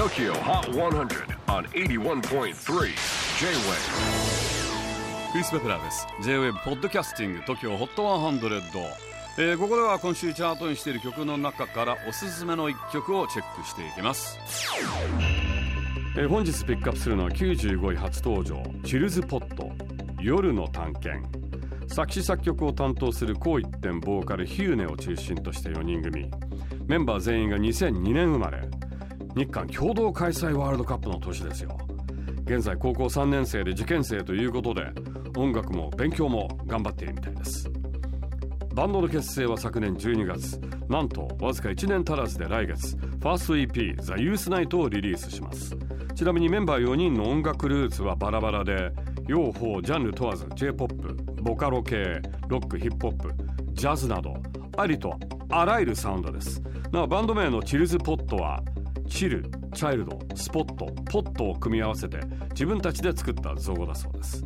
TOKYO HOT 100 on 81.3 J-WAVE. クリス・ベプラーです。J-WAVE ポッドキャスティング TOKYO HOT 100、えー、ここでは今週チャートにしている曲の中からおすすめの一曲をチェックしていきます、えー、本日ピックアップするのは95位初登場チルズ・ポット夜の探検。作詞作曲を担当する高一点ボーカルヒューネを中心とした4人組。メンバー全員が2002年生まれ。日韓共同開催ワールドカップの年ですよ。現在高校3年生で受験生ということで音楽も勉強も頑張っているみたいです。バンドの結成は昨年12月。なんとわずか1年足らずで来月ファースト EP「ザ・ユースナイトをリリースします。ちなみにメンバー4人の音楽ルーツはバラバラで両方ジャンル問わず J-POP ボカロ系ロックヒップホップジャズなどありとあらゆるサウンドです。なおバンド名のチルズポットはチルチャイルドスポットポットを組み合わせて自分たちで作った造語だそうです。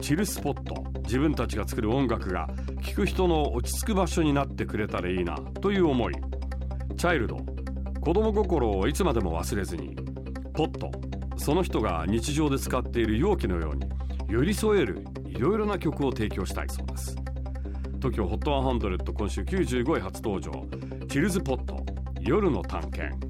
チルスポット自分たちが作る音楽が聴く人の落ち着く場所になってくれたらいいなという思い。チャイルド子供心をいつまでも忘れずにポットその人が日常で使っている容器のように寄り添えるいろいろな曲を提供したいそうです。TOKIOHOT100 今週95位初登場。チルズポット夜の探検。